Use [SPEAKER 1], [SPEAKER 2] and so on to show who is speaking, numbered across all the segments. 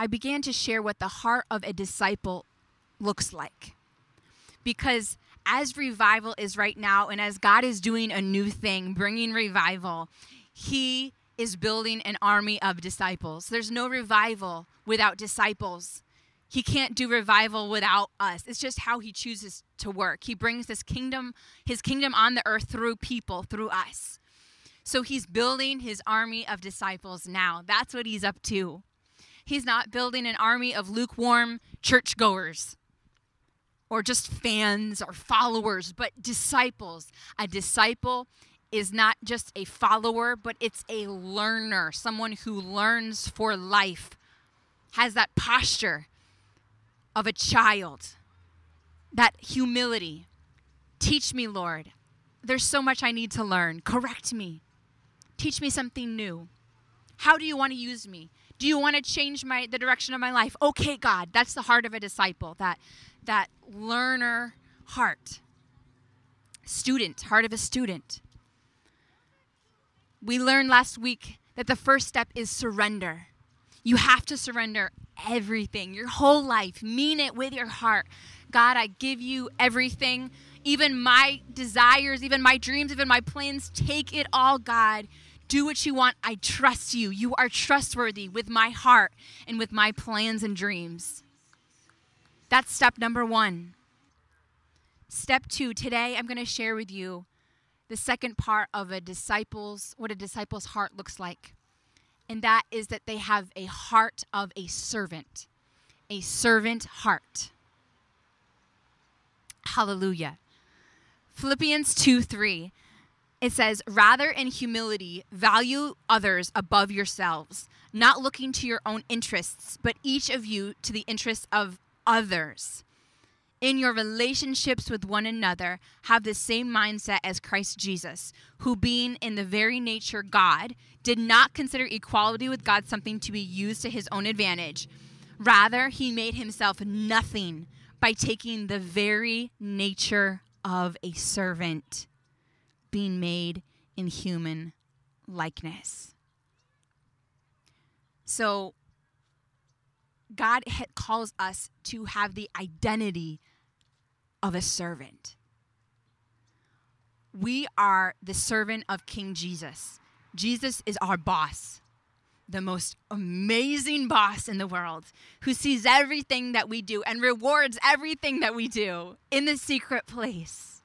[SPEAKER 1] I began to share what the heart of a disciple looks like. Because as revival is right now, and as God is doing a new thing, bringing revival, He is building an army of disciples. There's no revival without disciples. He can't do revival without us. It's just how he chooses to work. He brings his kingdom, his kingdom on the earth through people, through us. So he's building his army of disciples now. That's what he's up to. He's not building an army of lukewarm churchgoers or just fans or followers, but disciples. A disciple is not just a follower, but it's a learner, someone who learns for life, has that posture of a child, that humility. Teach me, Lord. There's so much I need to learn. Correct me. Teach me something new. How do you want to use me? Do you want to change my the direction of my life? Okay, God. That's the heart of a disciple. That that learner heart. Student, heart of a student. We learned last week that the first step is surrender. You have to surrender everything, your whole life. Mean it with your heart. God, I give you everything, even my desires, even my dreams, even my plans. Take it all, God. Do what you want. I trust you. You are trustworthy with my heart and with my plans and dreams. That's step number one. Step two, today I'm going to share with you the second part of a disciple's, what a disciple's heart looks like and that is that they have a heart of a servant, a servant heart. Hallelujah. Philippians 2 3, it says, Rather in humility, value others above yourselves, not looking to your own interests, but each of you to the interests of others in your relationships with one another, have the same mindset as Christ Jesus, who, being in the very nature God, did not consider equality with God something to be used to his own advantage. Rather, he made himself nothing by taking the very nature of a servant, being made in human likeness. So, God calls us to have the identity of a servant. We are the servant of King Jesus. Jesus is our boss, the most amazing boss in the world, who sees everything that we do and rewards everything that we do in the secret place.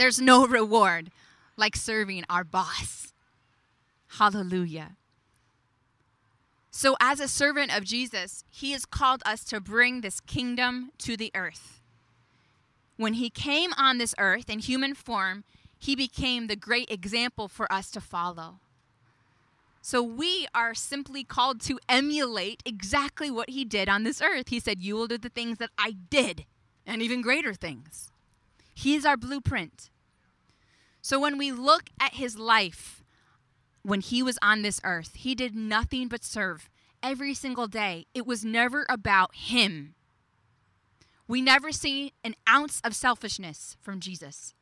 [SPEAKER 1] There's no reward like serving our boss. Hallelujah. So, as a servant of Jesus, he has called us to bring this kingdom to the earth. When he came on this earth in human form, he became the great example for us to follow. So, we are simply called to emulate exactly what he did on this earth. He said, You will do the things that I did, and even greater things. He is our blueprint. So, when we look at his life, when he was on this earth, he did nothing but serve every single day. It was never about him. We never see an ounce of selfishness from Jesus.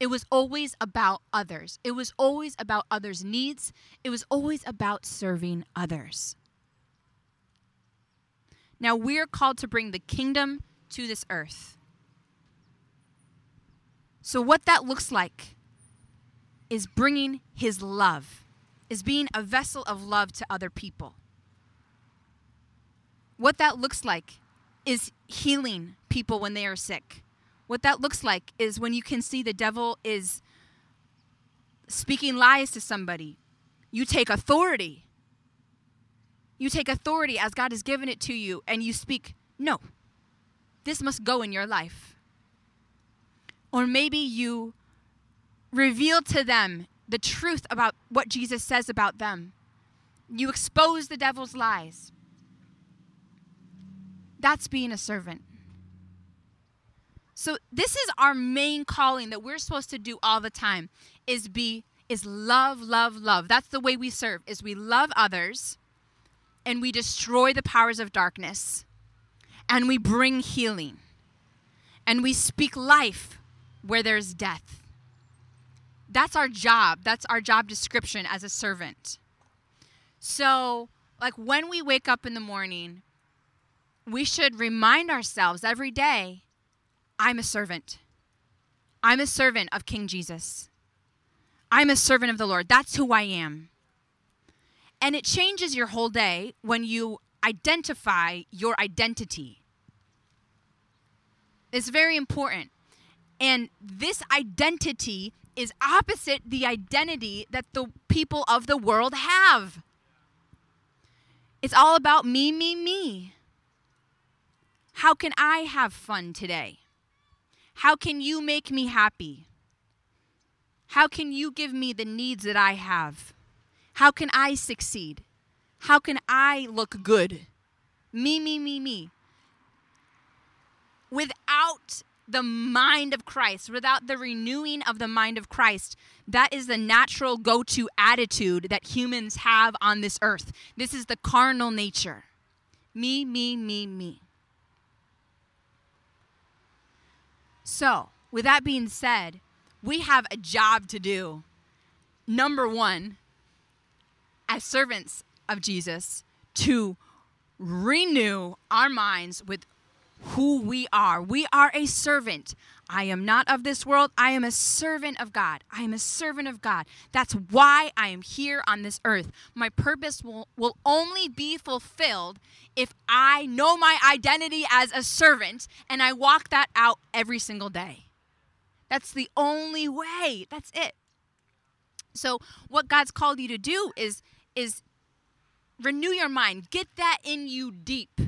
[SPEAKER 1] It was always about others. It was always about others' needs. It was always about serving others. Now we're called to bring the kingdom to this earth. So, what that looks like is bringing his love is being a vessel of love to other people. What that looks like is healing people when they are sick. What that looks like is when you can see the devil is speaking lies to somebody. You take authority. You take authority as God has given it to you, and you speak, No, this must go in your life. Or maybe you reveal to them the truth about what Jesus says about them. You expose the devil's lies. That's being a servant. So this is our main calling that we're supposed to do all the time is be is love love love. That's the way we serve. Is we love others and we destroy the powers of darkness and we bring healing and we speak life where there's death. That's our job. That's our job description as a servant. So, like when we wake up in the morning, we should remind ourselves every day I'm a servant. I'm a servant of King Jesus. I'm a servant of the Lord. That's who I am. And it changes your whole day when you identify your identity. It's very important. And this identity is opposite the identity that the people of the world have. It's all about me, me, me. How can I have fun today? How can you make me happy? How can you give me the needs that I have? How can I succeed? How can I look good? Me, me, me, me. Without the mind of Christ, without the renewing of the mind of Christ, that is the natural go to attitude that humans have on this earth. This is the carnal nature. Me, me, me, me. So, with that being said, we have a job to do. Number one, as servants of Jesus, to renew our minds with who we are. We are a servant. I am not of this world. I am a servant of God. I am a servant of God. That's why I am here on this earth. My purpose will, will only be fulfilled if I know my identity as a servant and I walk that out every single day. That's the only way. That's it. So what God's called you to do is is renew your mind. Get that in you deep.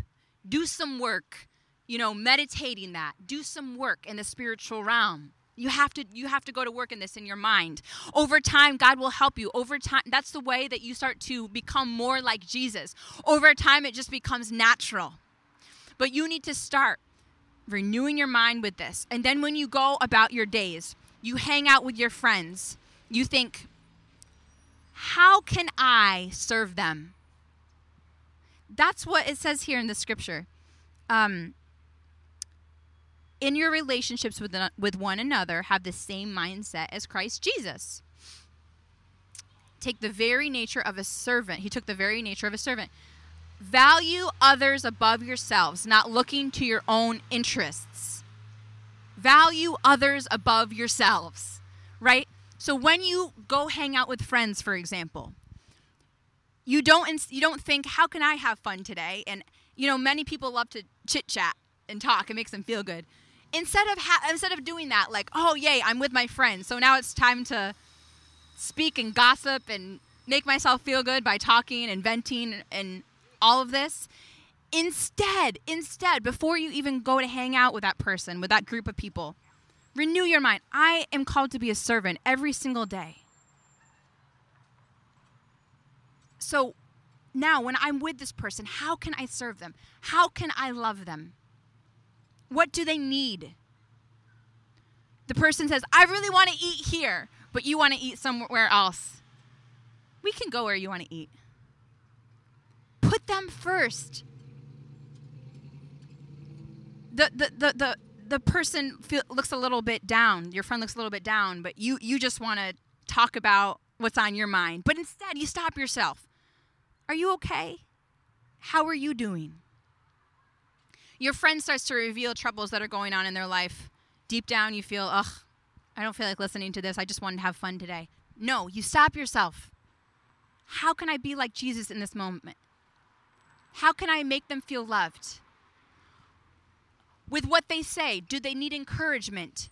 [SPEAKER 1] Do some work you know, meditating that. Do some work in the spiritual realm. You have to you have to go to work in this in your mind. Over time God will help you. Over time that's the way that you start to become more like Jesus. Over time it just becomes natural. But you need to start renewing your mind with this. And then when you go about your days, you hang out with your friends. You think how can I serve them? That's what it says here in the scripture. Um, in your relationships with, with one another, have the same mindset as Christ Jesus. Take the very nature of a servant. He took the very nature of a servant. Value others above yourselves, not looking to your own interests. Value others above yourselves, right? So when you go hang out with friends, for example, you don't you don't think how can I have fun today? And you know, many people love to chit chat and talk. It makes them feel good instead of ha- instead of doing that like oh yay i'm with my friends. So now it's time to speak and gossip and make myself feel good by talking and venting and all of this. Instead instead before you even go to hang out with that person with that group of people renew your mind. I am called to be a servant every single day. So now when i'm with this person how can i serve them? How can i love them what do they need? The person says, I really want to eat here, but you want to eat somewhere else. We can go where you want to eat. Put them first. The, the, the, the, the person feel, looks a little bit down. Your friend looks a little bit down, but you, you just want to talk about what's on your mind. But instead, you stop yourself. Are you okay? How are you doing? Your friend starts to reveal troubles that are going on in their life. Deep down, you feel, ugh, I don't feel like listening to this. I just wanted to have fun today. No, you stop yourself. How can I be like Jesus in this moment? How can I make them feel loved? With what they say, do they need encouragement?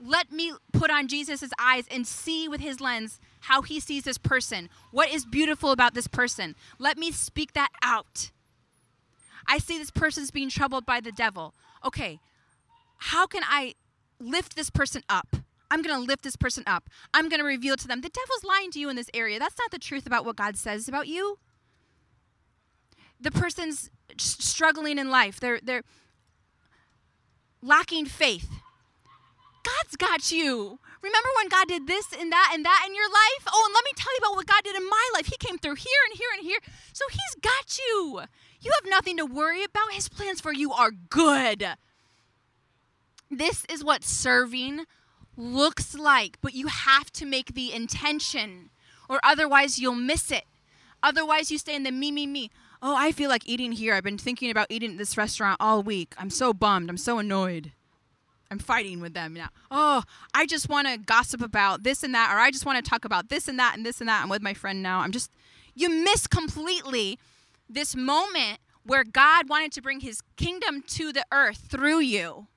[SPEAKER 1] Let me put on Jesus' eyes and see with his lens how he sees this person. What is beautiful about this person? Let me speak that out. I see this person's being troubled by the devil. Okay, how can I lift this person up? I'm going to lift this person up. I'm going to reveal to them the devil's lying to you in this area. That's not the truth about what God says about you. The person's struggling in life. They're they're lacking faith. God's got you. Remember when God did this and that and that in your life? Oh, and let me tell you about what God did in my life. He came through here and here and here. So He's got you. You have nothing to worry about. His plans for you are good. This is what serving looks like, but you have to make the intention, or otherwise you'll miss it. Otherwise, you stay in the me, me, me. Oh, I feel like eating here. I've been thinking about eating at this restaurant all week. I'm so bummed. I'm so annoyed. I'm fighting with them now. Oh, I just want to gossip about this and that, or I just want to talk about this and that and this and that. I'm with my friend now. I'm just, you miss completely this moment where God wanted to bring his kingdom to the earth through you.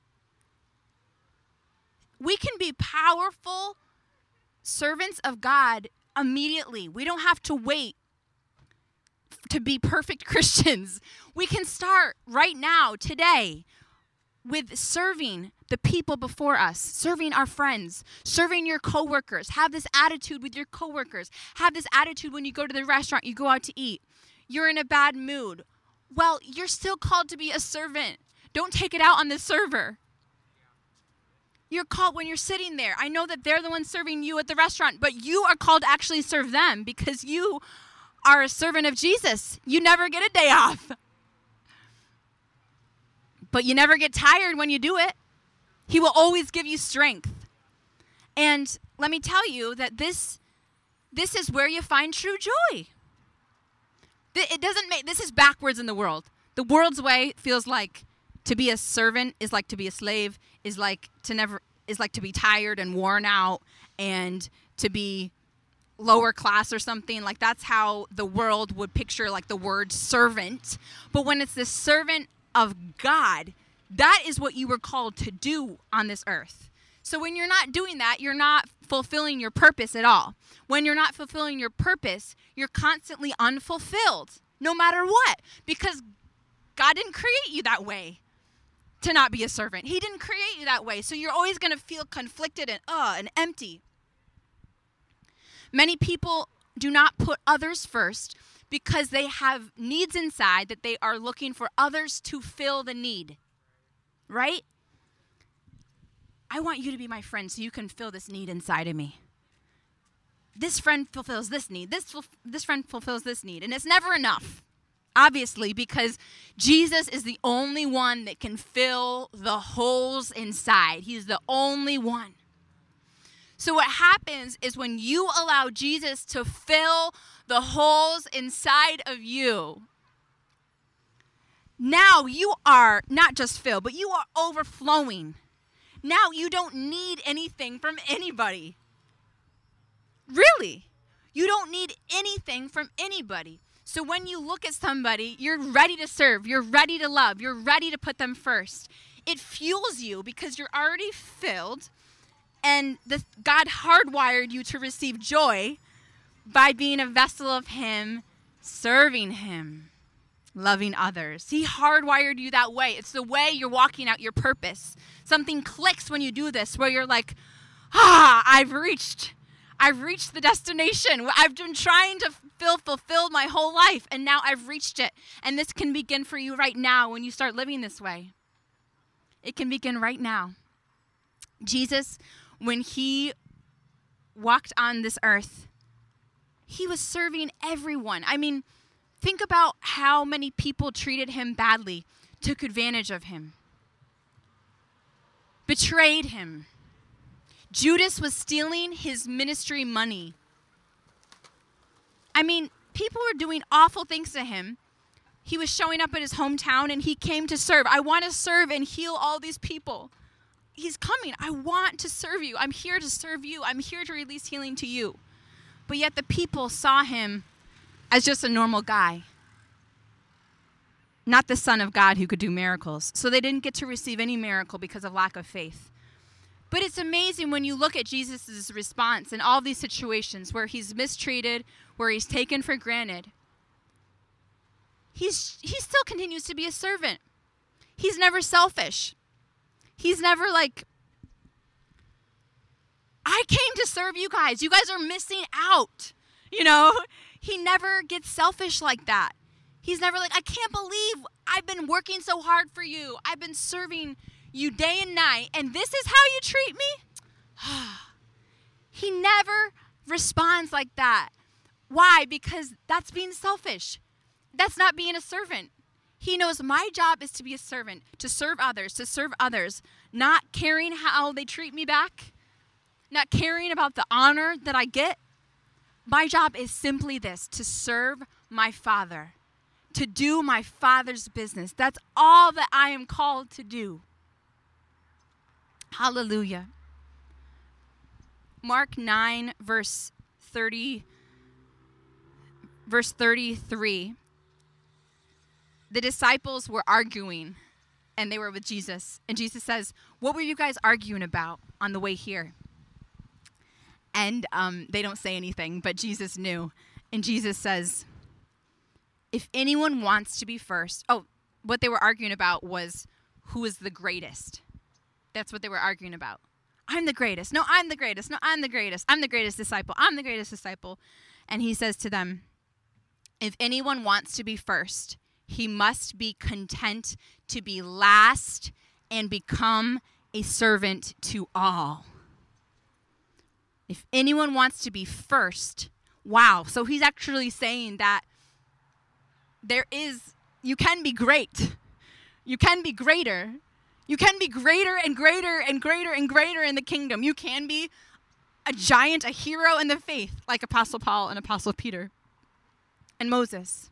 [SPEAKER 1] We can be powerful servants of God immediately. We don't have to wait to be perfect Christians. We can start right now, today, with serving the people before us, serving our friends, serving your coworkers. Have this attitude with your coworkers. Have this attitude when you go to the restaurant, you go out to eat. You're in a bad mood. Well, you're still called to be a servant. Don't take it out on the server. You're called when you're sitting there. I know that they're the ones serving you at the restaurant, but you are called to actually serve them because you are a servant of Jesus. You never get a day off. But you never get tired when you do it. He will always give you strength. And let me tell you that this this is where you find true joy. It doesn't make this is backwards in the world. The world's way feels like to be a servant is like to be a slave, is like to never is like to be tired and worn out and to be lower class or something. Like that's how the world would picture like the word servant. But when it's the servant of god that is what you were called to do on this earth so when you're not doing that you're not fulfilling your purpose at all when you're not fulfilling your purpose you're constantly unfulfilled no matter what because god didn't create you that way to not be a servant. He didn't create you that way. So you're always going to feel conflicted and uh and empty. Many people do not put others first because they have needs inside that they are looking for others to fill the need. Right? I want you to be my friend so you can fill this need inside of me. This friend fulfills this need. This this friend fulfills this need, and it's never enough obviously, because Jesus is the only one that can fill the holes inside. He's the only one. So, what happens is when you allow Jesus to fill the holes inside of you, now you are not just filled, but you are overflowing. Now you don't need anything from anybody. Really. You don't need anything from anybody. So when you look at somebody, you're ready to serve, you're ready to love, you're ready to put them first. It fuels you because you're already filled, and the, God hardwired you to receive joy by being a vessel of Him, serving Him, loving others. He hardwired you that way. It's the way you're walking out your purpose. Something clicks when you do this, where you're like, ah, I've reached. I've reached the destination. I've been trying to feel fulfilled my whole life, and now I've reached it. And this can begin for you right now when you start living this way. It can begin right now. Jesus, when he walked on this earth, he was serving everyone. I mean, think about how many people treated him badly, took advantage of him, betrayed him. Judas was stealing his ministry money. I mean, people were doing awful things to him. He was showing up at his hometown and he came to serve. I want to serve and heal all these people. He's coming. I want to serve you. I'm here to serve you. I'm here to release healing to you. But yet the people saw him as just a normal guy, not the Son of God who could do miracles. So they didn't get to receive any miracle because of lack of faith. But it's amazing when you look at Jesus' response in all these situations where he's mistreated, where he's taken for granted. He's, he still continues to be a servant. He's never selfish. He's never like, I came to serve you guys. You guys are missing out. You know, he never gets selfish like that. He's never like, I can't believe I've been working so hard for you. I've been serving you day and night, and this is how you treat me? he never responds like that. Why? Because that's being selfish. That's not being a servant. He knows my job is to be a servant, to serve others, to serve others, not caring how they treat me back, not caring about the honor that I get. My job is simply this to serve my Father, to do my Father's business. That's all that I am called to do. Hallelujah. Mark 9, verse 30, verse 33. The disciples were arguing and they were with Jesus. And Jesus says, What were you guys arguing about on the way here? And um, they don't say anything, but Jesus knew. And Jesus says, If anyone wants to be first, oh, what they were arguing about was who is the greatest. That's what they were arguing about. I'm the greatest. No, I'm the greatest. No, I'm the greatest. I'm the greatest disciple. I'm the greatest disciple. And he says to them, If anyone wants to be first, he must be content to be last and become a servant to all. If anyone wants to be first, wow. So he's actually saying that there is, you can be great. You can be greater. You can be greater and greater and greater and greater in the kingdom. You can be a giant, a hero in the faith, like Apostle Paul and Apostle Peter and Moses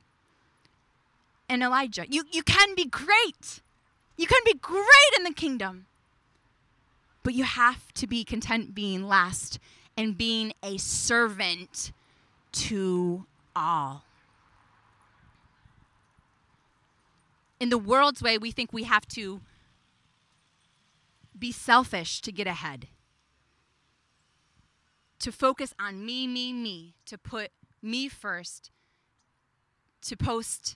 [SPEAKER 1] and Elijah. You, you can be great. You can be great in the kingdom. But you have to be content being last and being a servant to all. In the world's way, we think we have to be selfish to get ahead, to focus on me, me, me, to put me first, to post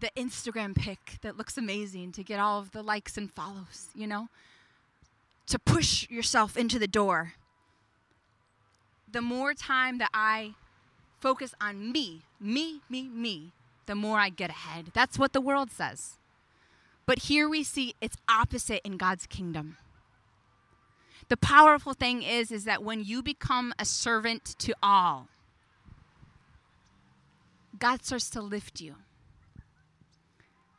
[SPEAKER 1] the Instagram pic that looks amazing, to get all of the likes and follows, you know? To push yourself into the door. The more time that I focus on me, me, me, me, the more I get ahead. That's what the world says. But here we see it's opposite in God's kingdom. The powerful thing is is that when you become a servant to all, God starts to lift you.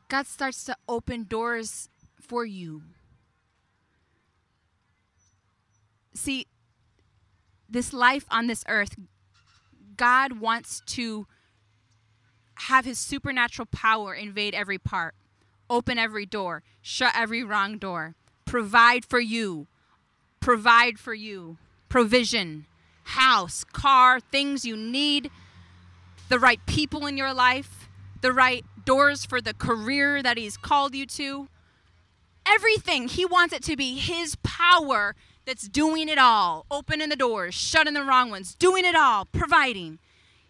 [SPEAKER 1] God starts to open doors for you. See, this life on this earth, God wants to have his supernatural power invade every part, open every door, shut every wrong door, provide for you, provide for you, provision, house, car, things you need, the right people in your life, the right doors for the career that He's called you to. Everything. He wants it to be His power that's doing it all, opening the doors, shutting the wrong ones, doing it all, providing.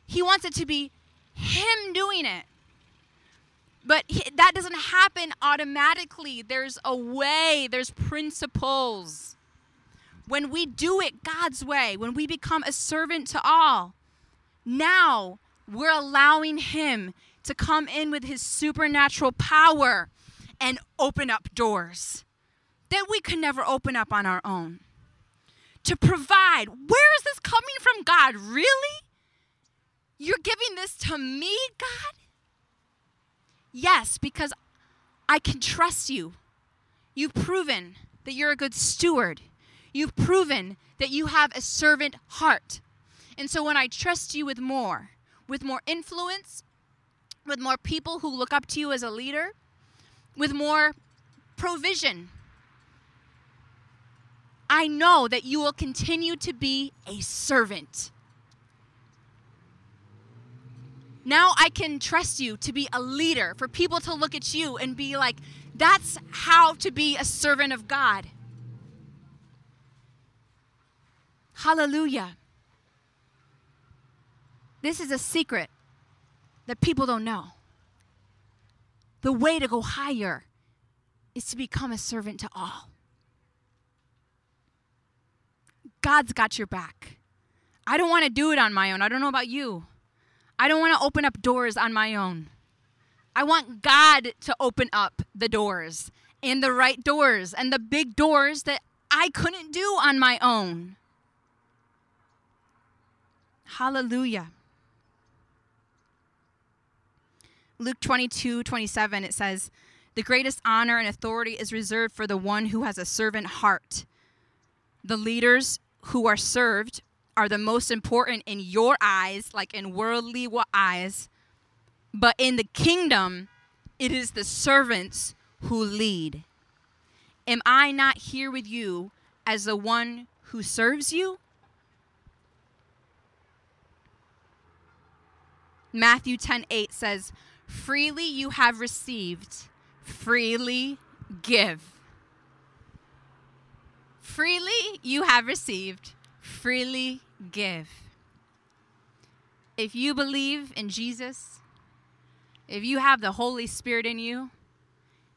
[SPEAKER 1] He wants it to be Him doing it. But that doesn't happen automatically. There's a way, there's principles. When we do it God's way, when we become a servant to all, now we're allowing Him to come in with his supernatural power and open up doors that we could never open up on our own. To provide. Where is this coming from, God? Really? You're giving this to me, God? Yes, because I can trust you. You've proven that you're a good steward. You've proven that you have a servant heart. And so when I trust you with more, with more influence, with more people who look up to you as a leader, with more provision. I know that you will continue to be a servant. Now I can trust you to be a leader, for people to look at you and be like, that's how to be a servant of God. Hallelujah. This is a secret that people don't know. The way to go higher is to become a servant to all. God's got your back. I don't want to do it on my own. I don't know about you. I don't want to open up doors on my own. I want God to open up the doors and the right doors and the big doors that I couldn't do on my own. Hallelujah. Luke 22, 27, it says, The greatest honor and authority is reserved for the one who has a servant heart. The leaders who are served are the most important in your eyes, like in worldly eyes, But in the kingdom, it is the servants who lead. Am I not here with you as the one who serves you? Matthew 10 8 says, Freely you have received, freely give. Freely you have received, freely give. If you believe in Jesus, if you have the Holy Spirit in you,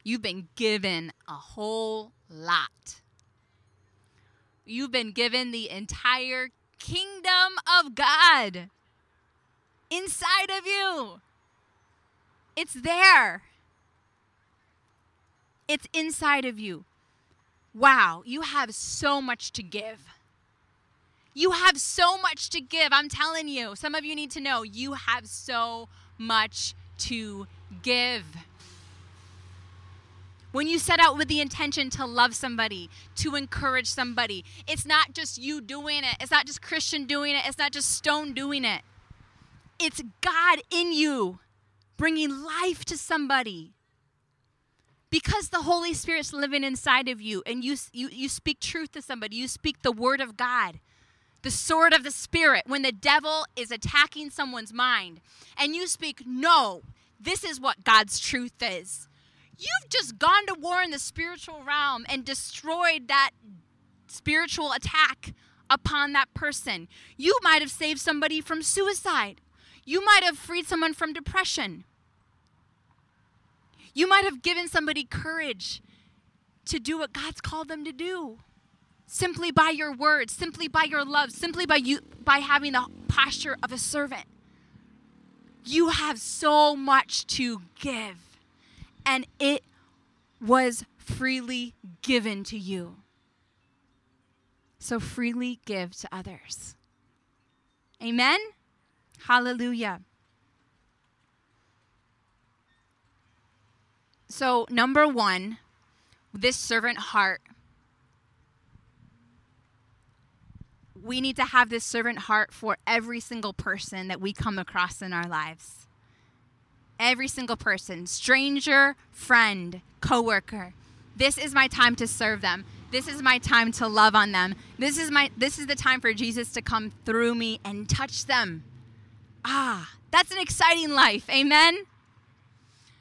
[SPEAKER 1] you've been given a whole lot. You've been given the entire kingdom of God inside of you. It's there. It's inside of you. Wow, you have so much to give. You have so much to give. I'm telling you. Some of you need to know you have so much to give. When you set out with the intention to love somebody, to encourage somebody, it's not just you doing it. It's not just Christian doing it. It's not just Stone doing it. It's God in you bringing life to somebody. Because the Holy Spirit's living inside of you and you, you, you speak truth to somebody, you speak the word of God, the sword of the Spirit. When the devil is attacking someone's mind and you speak, no, this is what God's truth is. You've just gone to war in the spiritual realm and destroyed that spiritual attack upon that person. You might have saved somebody from suicide. You might have freed someone from depression. You might have given somebody courage to do what God's called them to do. Simply by your words, simply by your love, simply by you by having the posture of a servant. You have so much to give. And it was freely given to you. So freely give to others. Amen. Hallelujah. So, number one, this servant heart. We need to have this servant heart for every single person that we come across in our lives. Every single person, stranger, friend, coworker. This is my time to serve them. This is my time to love on them. This is my this is the time for Jesus to come through me and touch them. Ah, that's an exciting life. Amen.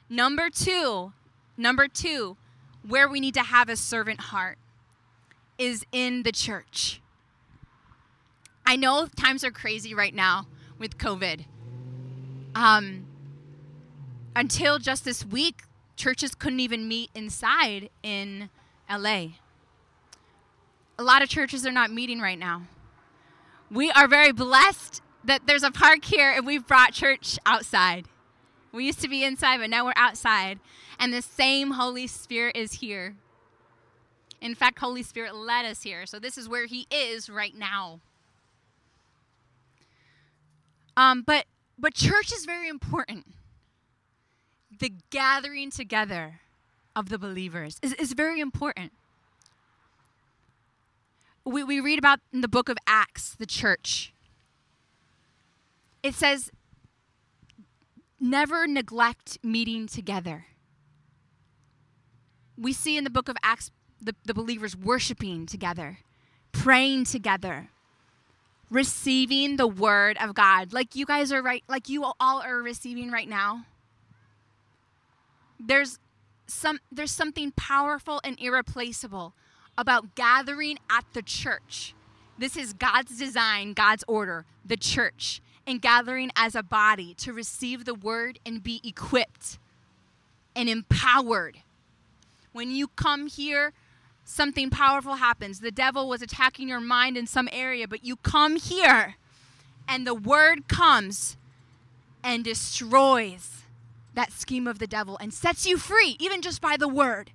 [SPEAKER 1] Number 2, Number two, where we need to have a servant heart is in the church. I know times are crazy right now with COVID. Um, until just this week, churches couldn't even meet inside in LA. A lot of churches are not meeting right now. We are very blessed that there's a park here and we've brought church outside. We used to be inside, but now we're outside. And the same Holy Spirit is here. In fact, Holy Spirit led us here. So this is where He is right now. Um, but but church is very important. The gathering together of the believers is, is very important. We, we read about in the book of Acts, the church. It says, never neglect meeting together we see in the book of Acts the, the believers worshiping together, praying together, receiving the word of God. Like you guys are right, like you all are receiving right now. There's some there's something powerful and irreplaceable about gathering at the church. This is God's design, God's order, the church, and gathering as a body to receive the word and be equipped and empowered when you come here, something powerful happens. The devil was attacking your mind in some area, but you come here and the word comes and destroys that scheme of the devil and sets you free, even just by the word.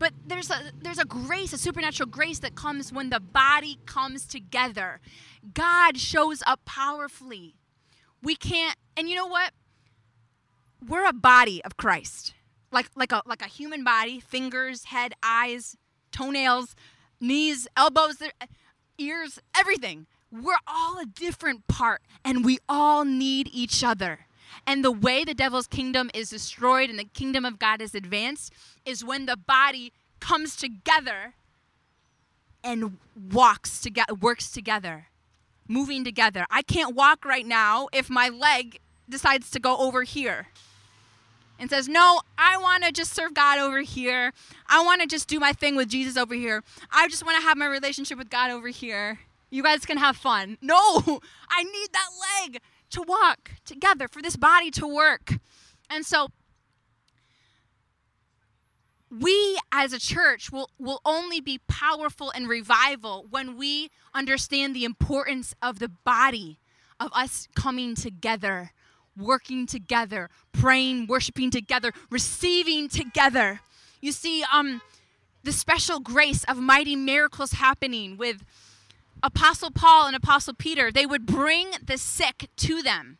[SPEAKER 1] But there's a, there's a grace, a supernatural grace that comes when the body comes together. God shows up powerfully. We can't, and you know what? We're a body of Christ like like a like a human body, fingers, head, eyes, toenails, knees, elbows, ears, everything. We're all a different part and we all need each other. And the way the devil's kingdom is destroyed and the kingdom of God is advanced is when the body comes together and walks together, works together, moving together. I can't walk right now if my leg decides to go over here and says, No, I want to just serve God over here. I want to just do my thing with Jesus over here. I just want to have my relationship with God over here. You guys can have fun. No, I need that leg to walk together, for this body to work. And so, we as a church will, will only be powerful in revival when we understand the importance of the body, of us coming together, working together, praying, worshiping together, receiving together. You see, um, the special grace of mighty miracles happening with Apostle Paul and Apostle Peter. They would bring the sick to them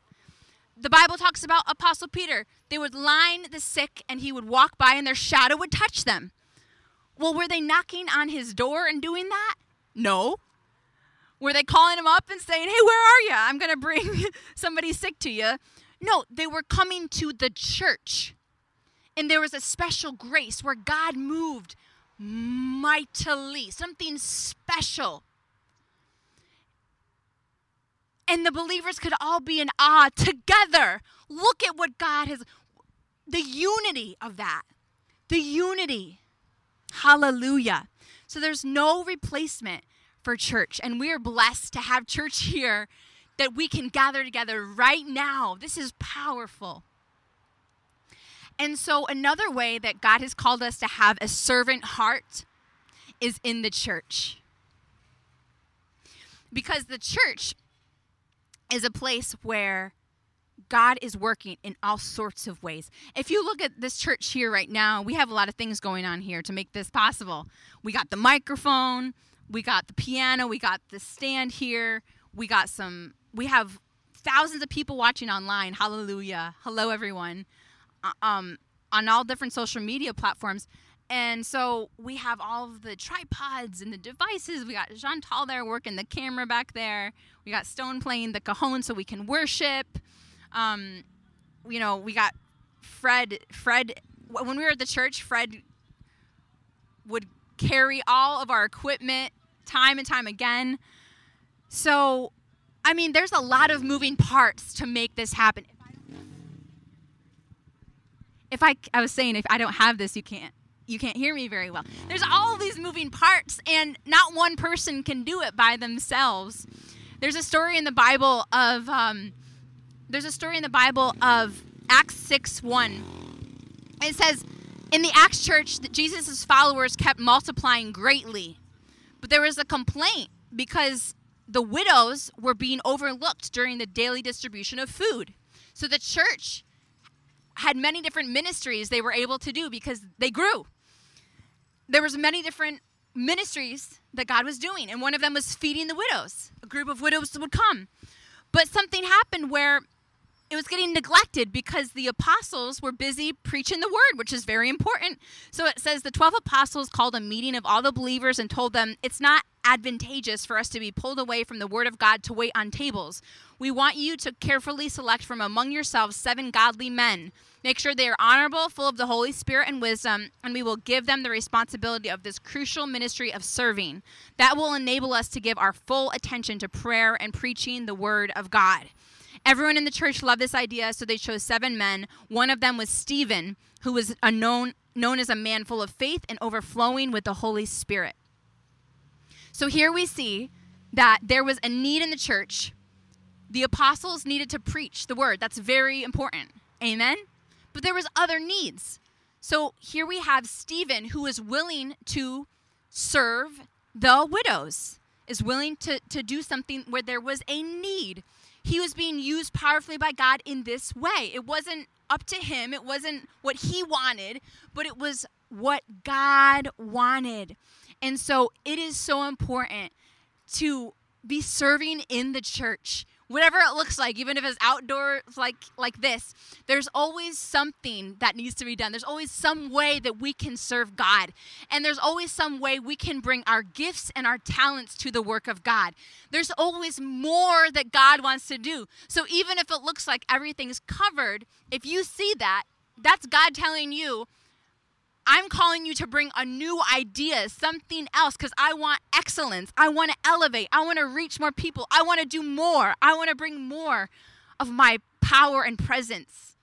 [SPEAKER 1] the Bible talks about Apostle Peter. They would line the sick and he would walk by and their shadow would touch them. Well, were they knocking on his door and doing that? No. Were they calling him up and saying, hey, where are you? I'm going to bring somebody sick to you. No, they were coming to the church. And there was a special grace where God moved mightily, something special and the believers could all be in awe together. Look at what God has, the unity of that. The unity. Hallelujah. So there's no replacement for church. And we are blessed to have church here that we can gather together right now. This is powerful. And so, another way that God has called us to have a servant heart is in the church. Because the church is a place where God is working in all sorts of ways. If you look at this church here right now, we have a lot of things going on here to make this possible. We got the microphone, we got the piano, we got the stand here, we got some, we have thousands of people watching online. Hallelujah. Hello, everyone. Uh, um, on all different social media platforms. And so we have all of the tripods and the devices. We got Chantal there working the camera back there. We got Stone playing the cajon so we can worship. Um, you know, we got Fred. Fred, when we were at the church, Fred would carry all of our equipment time and time again. So, I mean, there's a lot of moving parts to make this happen. If I, I was saying, if I don't have this, you can't you can't hear me very well. There's all these moving parts, and not one person can do it by themselves. There's a story in the Bible of um, there's a story in the Bible of Acts 6 1. It says, in the Acts church, that Jesus' followers kept multiplying greatly. But there was a complaint because the widows were being overlooked during the daily distribution of food. So the church had many different ministries they were able to do because they grew there was many different ministries that God was doing, and one of them was feeding the widows. A group of widows would come. But something happened where it was getting neglected because the apostles were busy preaching the word, which is very important. So it says the 12 apostles called a meeting of all the believers and told them it's not advantageous for us to be pulled away from the word of God to wait on tables. We want you to carefully select from among yourselves seven godly men Make sure they are honorable, full of the Holy Spirit and wisdom, and we will give them the responsibility of this crucial ministry of serving. That will enable us to give our full attention to prayer and preaching the word of God. Everyone in the church loved this idea, so they chose seven men. One of them was Stephen, who was a known, known as a man full of faith and overflowing with the Holy Spirit. So here we see that there was a need in the church. The apostles needed to preach the word. That's very important. Amen? But there was other needs. So here we have Stephen who is willing to serve the widows, is willing to, to do something where there was a need. He was being used powerfully by God in this way. It wasn't up to him, it wasn't what he wanted, but it was what God wanted. And so it is so important to be serving in the church whatever it looks like, even if it's outdoors like like this, there's always something that needs to be done. There's always some way that we can serve God. And there's always some way we can bring our gifts and our talents to the work of God. There's always more that God wants to do. So even if it looks like everything's covered, if you see that, that's God telling you, I'm calling you to bring a new idea, something else, because I want excellence. I want to elevate. I want to reach more people. I want to do more. I want to bring more of my power and presence.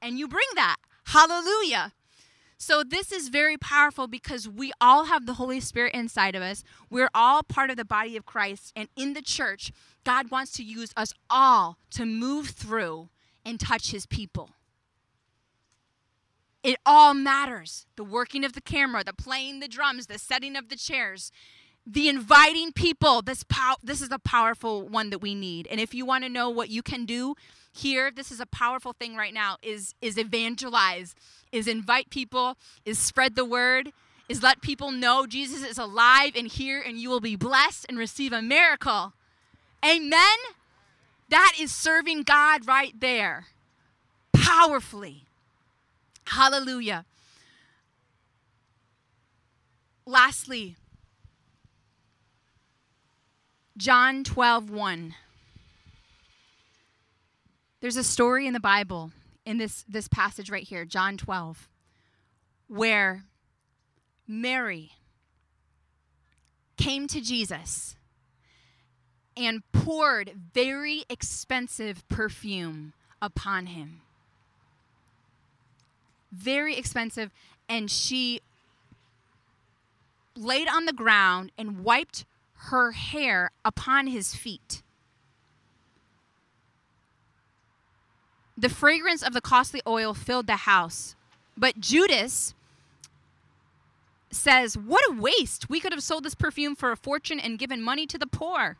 [SPEAKER 1] And you bring that. Hallelujah. So, this is very powerful because we all have the Holy Spirit inside of us. We're all part of the body of Christ. And in the church, God wants to use us all to move through and touch his people. It all matters. The working of the camera, the playing the drums, the setting of the chairs, the inviting people. This pow- this is a powerful one that we need. And if you want to know what you can do here, this is a powerful thing right now is is evangelize, is invite people, is spread the word, is let people know Jesus is alive and here and you will be blessed and receive a miracle. Amen. That is serving God right there. Powerfully. Hallelujah. Lastly, John 12, 1. There's a story in the Bible, in this, this passage right here, John 12, where Mary came to Jesus and poured very expensive perfume upon him very expensive, and she laid on the ground and wiped her hair upon his feet. The fragrance of the costly oil filled the house. But Judas says, What a waste! We could have sold this perfume for a fortune and given money to the poor.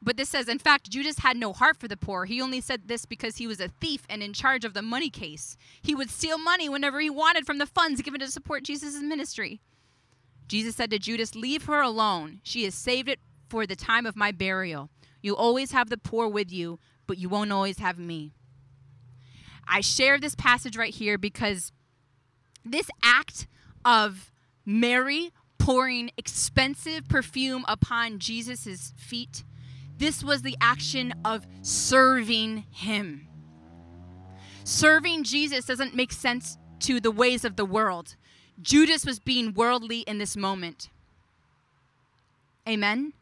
[SPEAKER 1] But this says, in fact, Judas had no heart for the poor. He only said this because he was a thief and in charge of the money case. He would steal money whenever he wanted from the funds given to support Jesus' ministry. Jesus said to Judas, Leave her alone. She has saved it for the time of my burial. You always have the poor with you, but you won't always have me. I share this passage right here because this act of Mary pouring expensive perfume upon Jesus' feet this was the action of serving him. Serving Jesus doesn't make sense to the ways of the world. Judas was being worldly in this moment. Amen.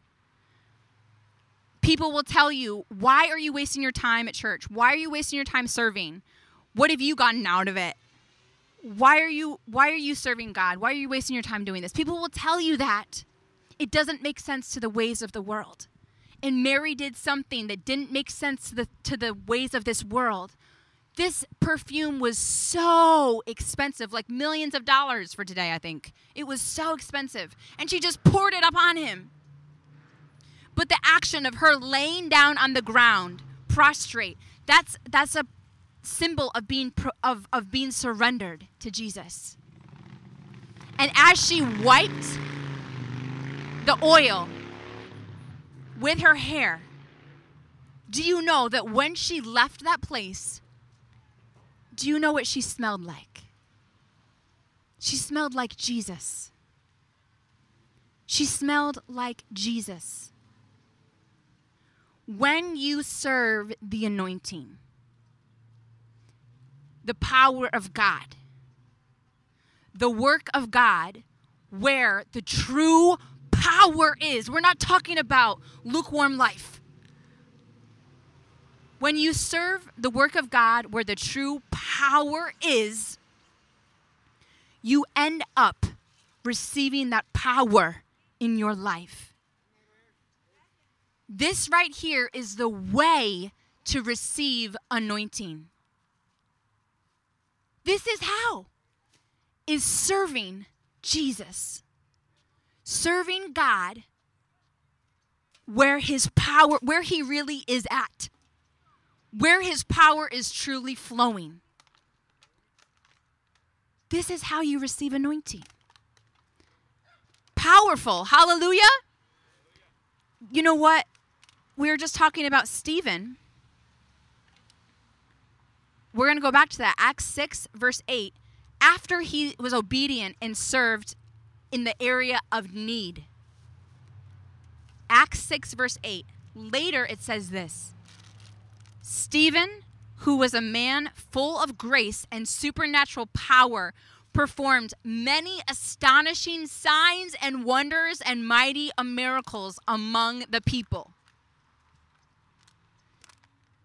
[SPEAKER 1] People will tell you, why are you wasting your time at church? Why are you wasting your time serving? What have you gotten out of it? Why are you why are you serving God? Why are you wasting your time doing this? People will tell you that. It doesn't make sense to the ways of the world and Mary did something that didn't make sense to the, to the ways of this world. This perfume was so expensive, like millions of dollars for today, I think. It was so expensive. And she just poured it upon him. But the action of her laying down on the ground, prostrate, that's, that's a symbol of being, of, of being surrendered to Jesus. And as she wiped the oil with her hair. Do you know that when she left that place, do you know what she smelled like? She smelled like Jesus. She smelled like Jesus. When you serve the anointing, the power of God, the work of God, where the true power is. We're not talking about lukewarm life. When you serve the work of God where the true power is, you end up receiving that power in your life. This right here is the way to receive anointing. This is how is serving Jesus serving God where his power, where he really is at, where his power is truly flowing. This is how you receive anointing. Powerful. Hallelujah. You know what? we were just talking about Stephen. We're going to go back to that. Acts 6, verse 8. After he was obedient and served in the area of need. Acts 6, verse 8. Later it says this Stephen, who was a man full of grace and supernatural power, performed many astonishing signs and wonders and mighty miracles among the people.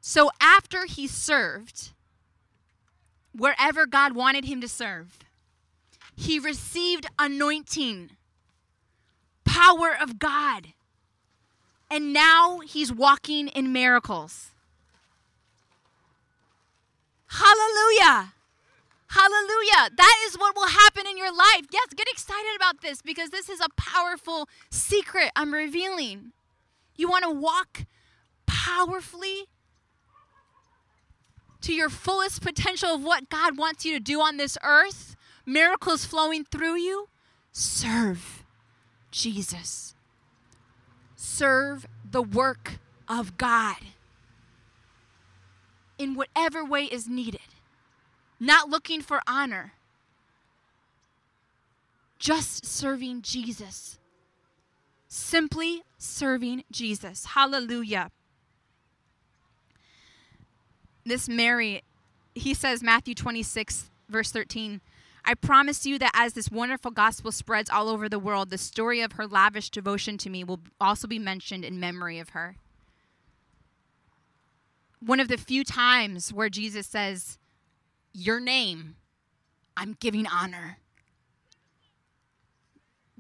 [SPEAKER 1] So after he served, wherever God wanted him to serve, he received anointing, power of God. And now he's walking in miracles. Hallelujah. Hallelujah. That is what will happen in your life. Yes, get excited about this because this is a powerful secret I'm revealing. You want to walk powerfully to your fullest potential of what God wants you to do on this earth, miracles flowing through you, serve Jesus. Serve the work of God in whatever way is needed, not looking for honor, just serving Jesus. Simply serving Jesus. Hallelujah this Mary, he says, Matthew 26, verse 13, I promise you that as this wonderful gospel spreads all over the world, the story of her lavish devotion to me will also be mentioned in memory of her. One of the few times where Jesus says, Your name, I'm giving honor.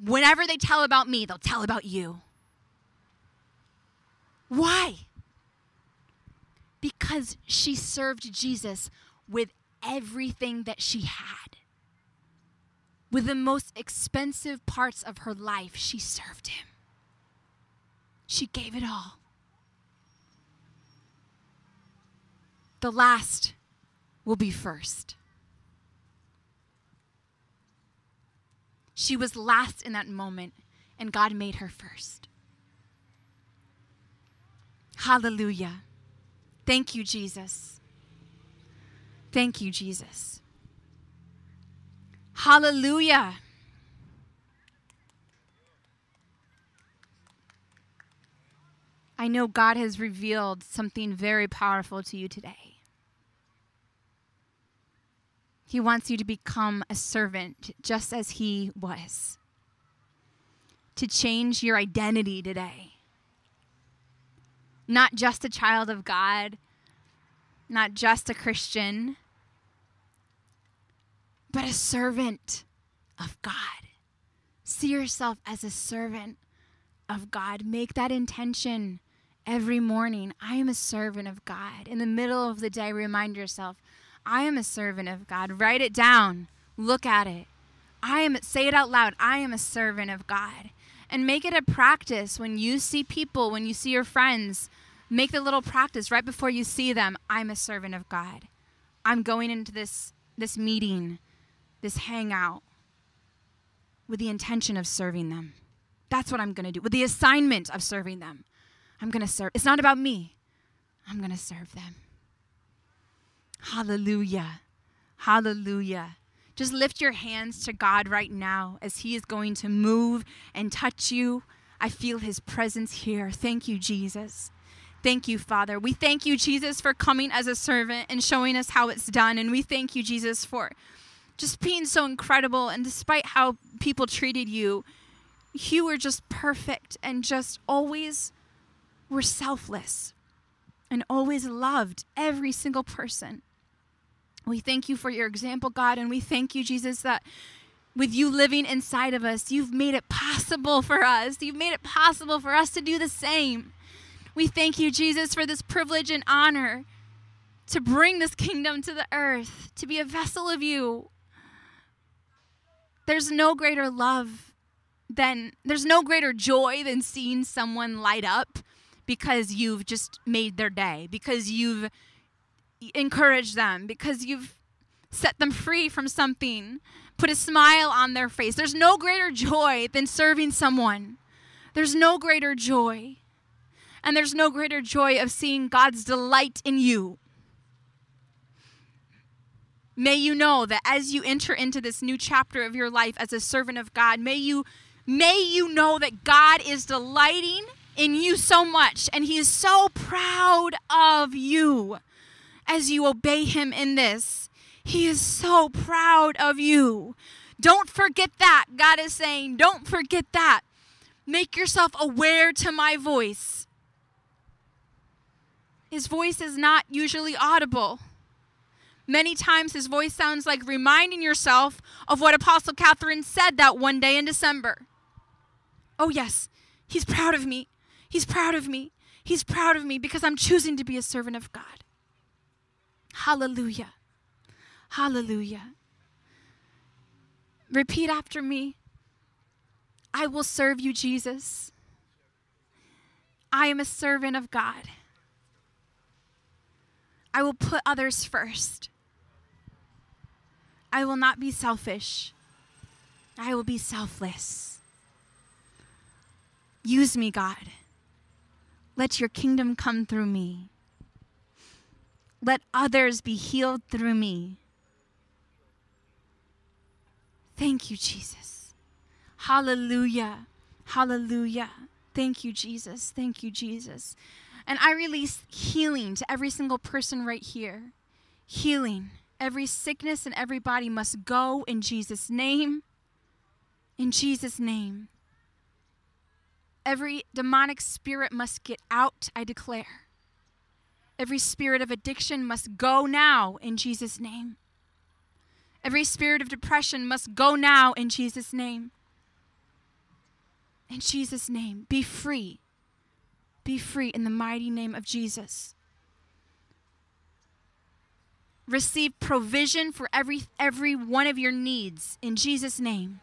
[SPEAKER 1] Whenever they tell about me, they'll tell about you. Why? because she served Jesus with everything that she had. With the most expensive parts of her life, she served him. She gave it all. The last will be first. She was last in that moment, and God made her first. Hallelujah. Thank you, Jesus. Thank you, Jesus. Hallelujah. I know God has revealed something very powerful to you today. He wants you to become a servant just as He was, to change your identity today not just a child of God, not just a Christian, but a servant of God. See yourself as a servant of God. Make that intention every morning. I am a servant of God. In the middle of the day, remind yourself, I am a servant of God. Write it down. Look at it. I am say it out loud. I am a servant of God. And make it a practice when you see people, when you see your friends, make the little practice right before you see them. I'm a servant of God. I'm going into this, this meeting, this hangout, with the intention of serving them. That's what I'm going to do, with the assignment of serving them. I'm going to serve. It's not about me, I'm going to serve them. Hallelujah. Hallelujah. Just lift your hands to God right now as He is going to move and touch you. I feel His presence here. Thank you, Jesus. Thank you, Father. We thank you, Jesus, for coming as a servant and showing us how it's done. And we thank you, Jesus, for just being so incredible. And despite how people treated you, you were just perfect and just always were selfless and always loved every single person. We thank you for your example, God, and we thank you, Jesus, that with you living inside of us, you've made it possible for us. You've made it possible for us to do the same. We thank you, Jesus, for this privilege and honor to bring this kingdom to the earth, to be a vessel of you. There's no greater love than, there's no greater joy than seeing someone light up because you've just made their day, because you've encouraged them, because you've set them free from something, put a smile on their face. There's no greater joy than serving someone. There's no greater joy. And there's no greater joy of seeing God's delight in you. May you know that as you enter into this new chapter of your life as a servant of God, may you may you know that God is delighting in you so much and he is so proud of you as you obey him in this. He is so proud of you. Don't forget that. God is saying, don't forget that. Make yourself aware to my voice. His voice is not usually audible. Many times his voice sounds like reminding yourself of what Apostle Catherine said that one day in December. Oh, yes, he's proud of me. He's proud of me. He's proud of me because I'm choosing to be a servant of God. Hallelujah. Hallelujah. Repeat after me I will serve you, Jesus. I am a servant of God. I will put others first. I will not be selfish. I will be selfless. Use me, God. Let your kingdom come through me. Let others be healed through me. Thank you, Jesus. Hallelujah. Hallelujah. Thank you, Jesus. Thank you, Jesus. And I release healing to every single person right here. Healing. Every sickness and every body must go in Jesus' name. In Jesus' name. Every demonic spirit must get out, I declare. Every spirit of addiction must go now in Jesus' name. Every spirit of depression must go now in Jesus' name. In Jesus' name, be free. Be free in the mighty name of Jesus. Receive provision for every every one of your needs in Jesus' name.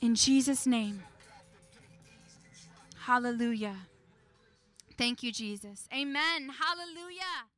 [SPEAKER 1] In Jesus' name. Hallelujah. Thank you, Jesus. Amen. Hallelujah.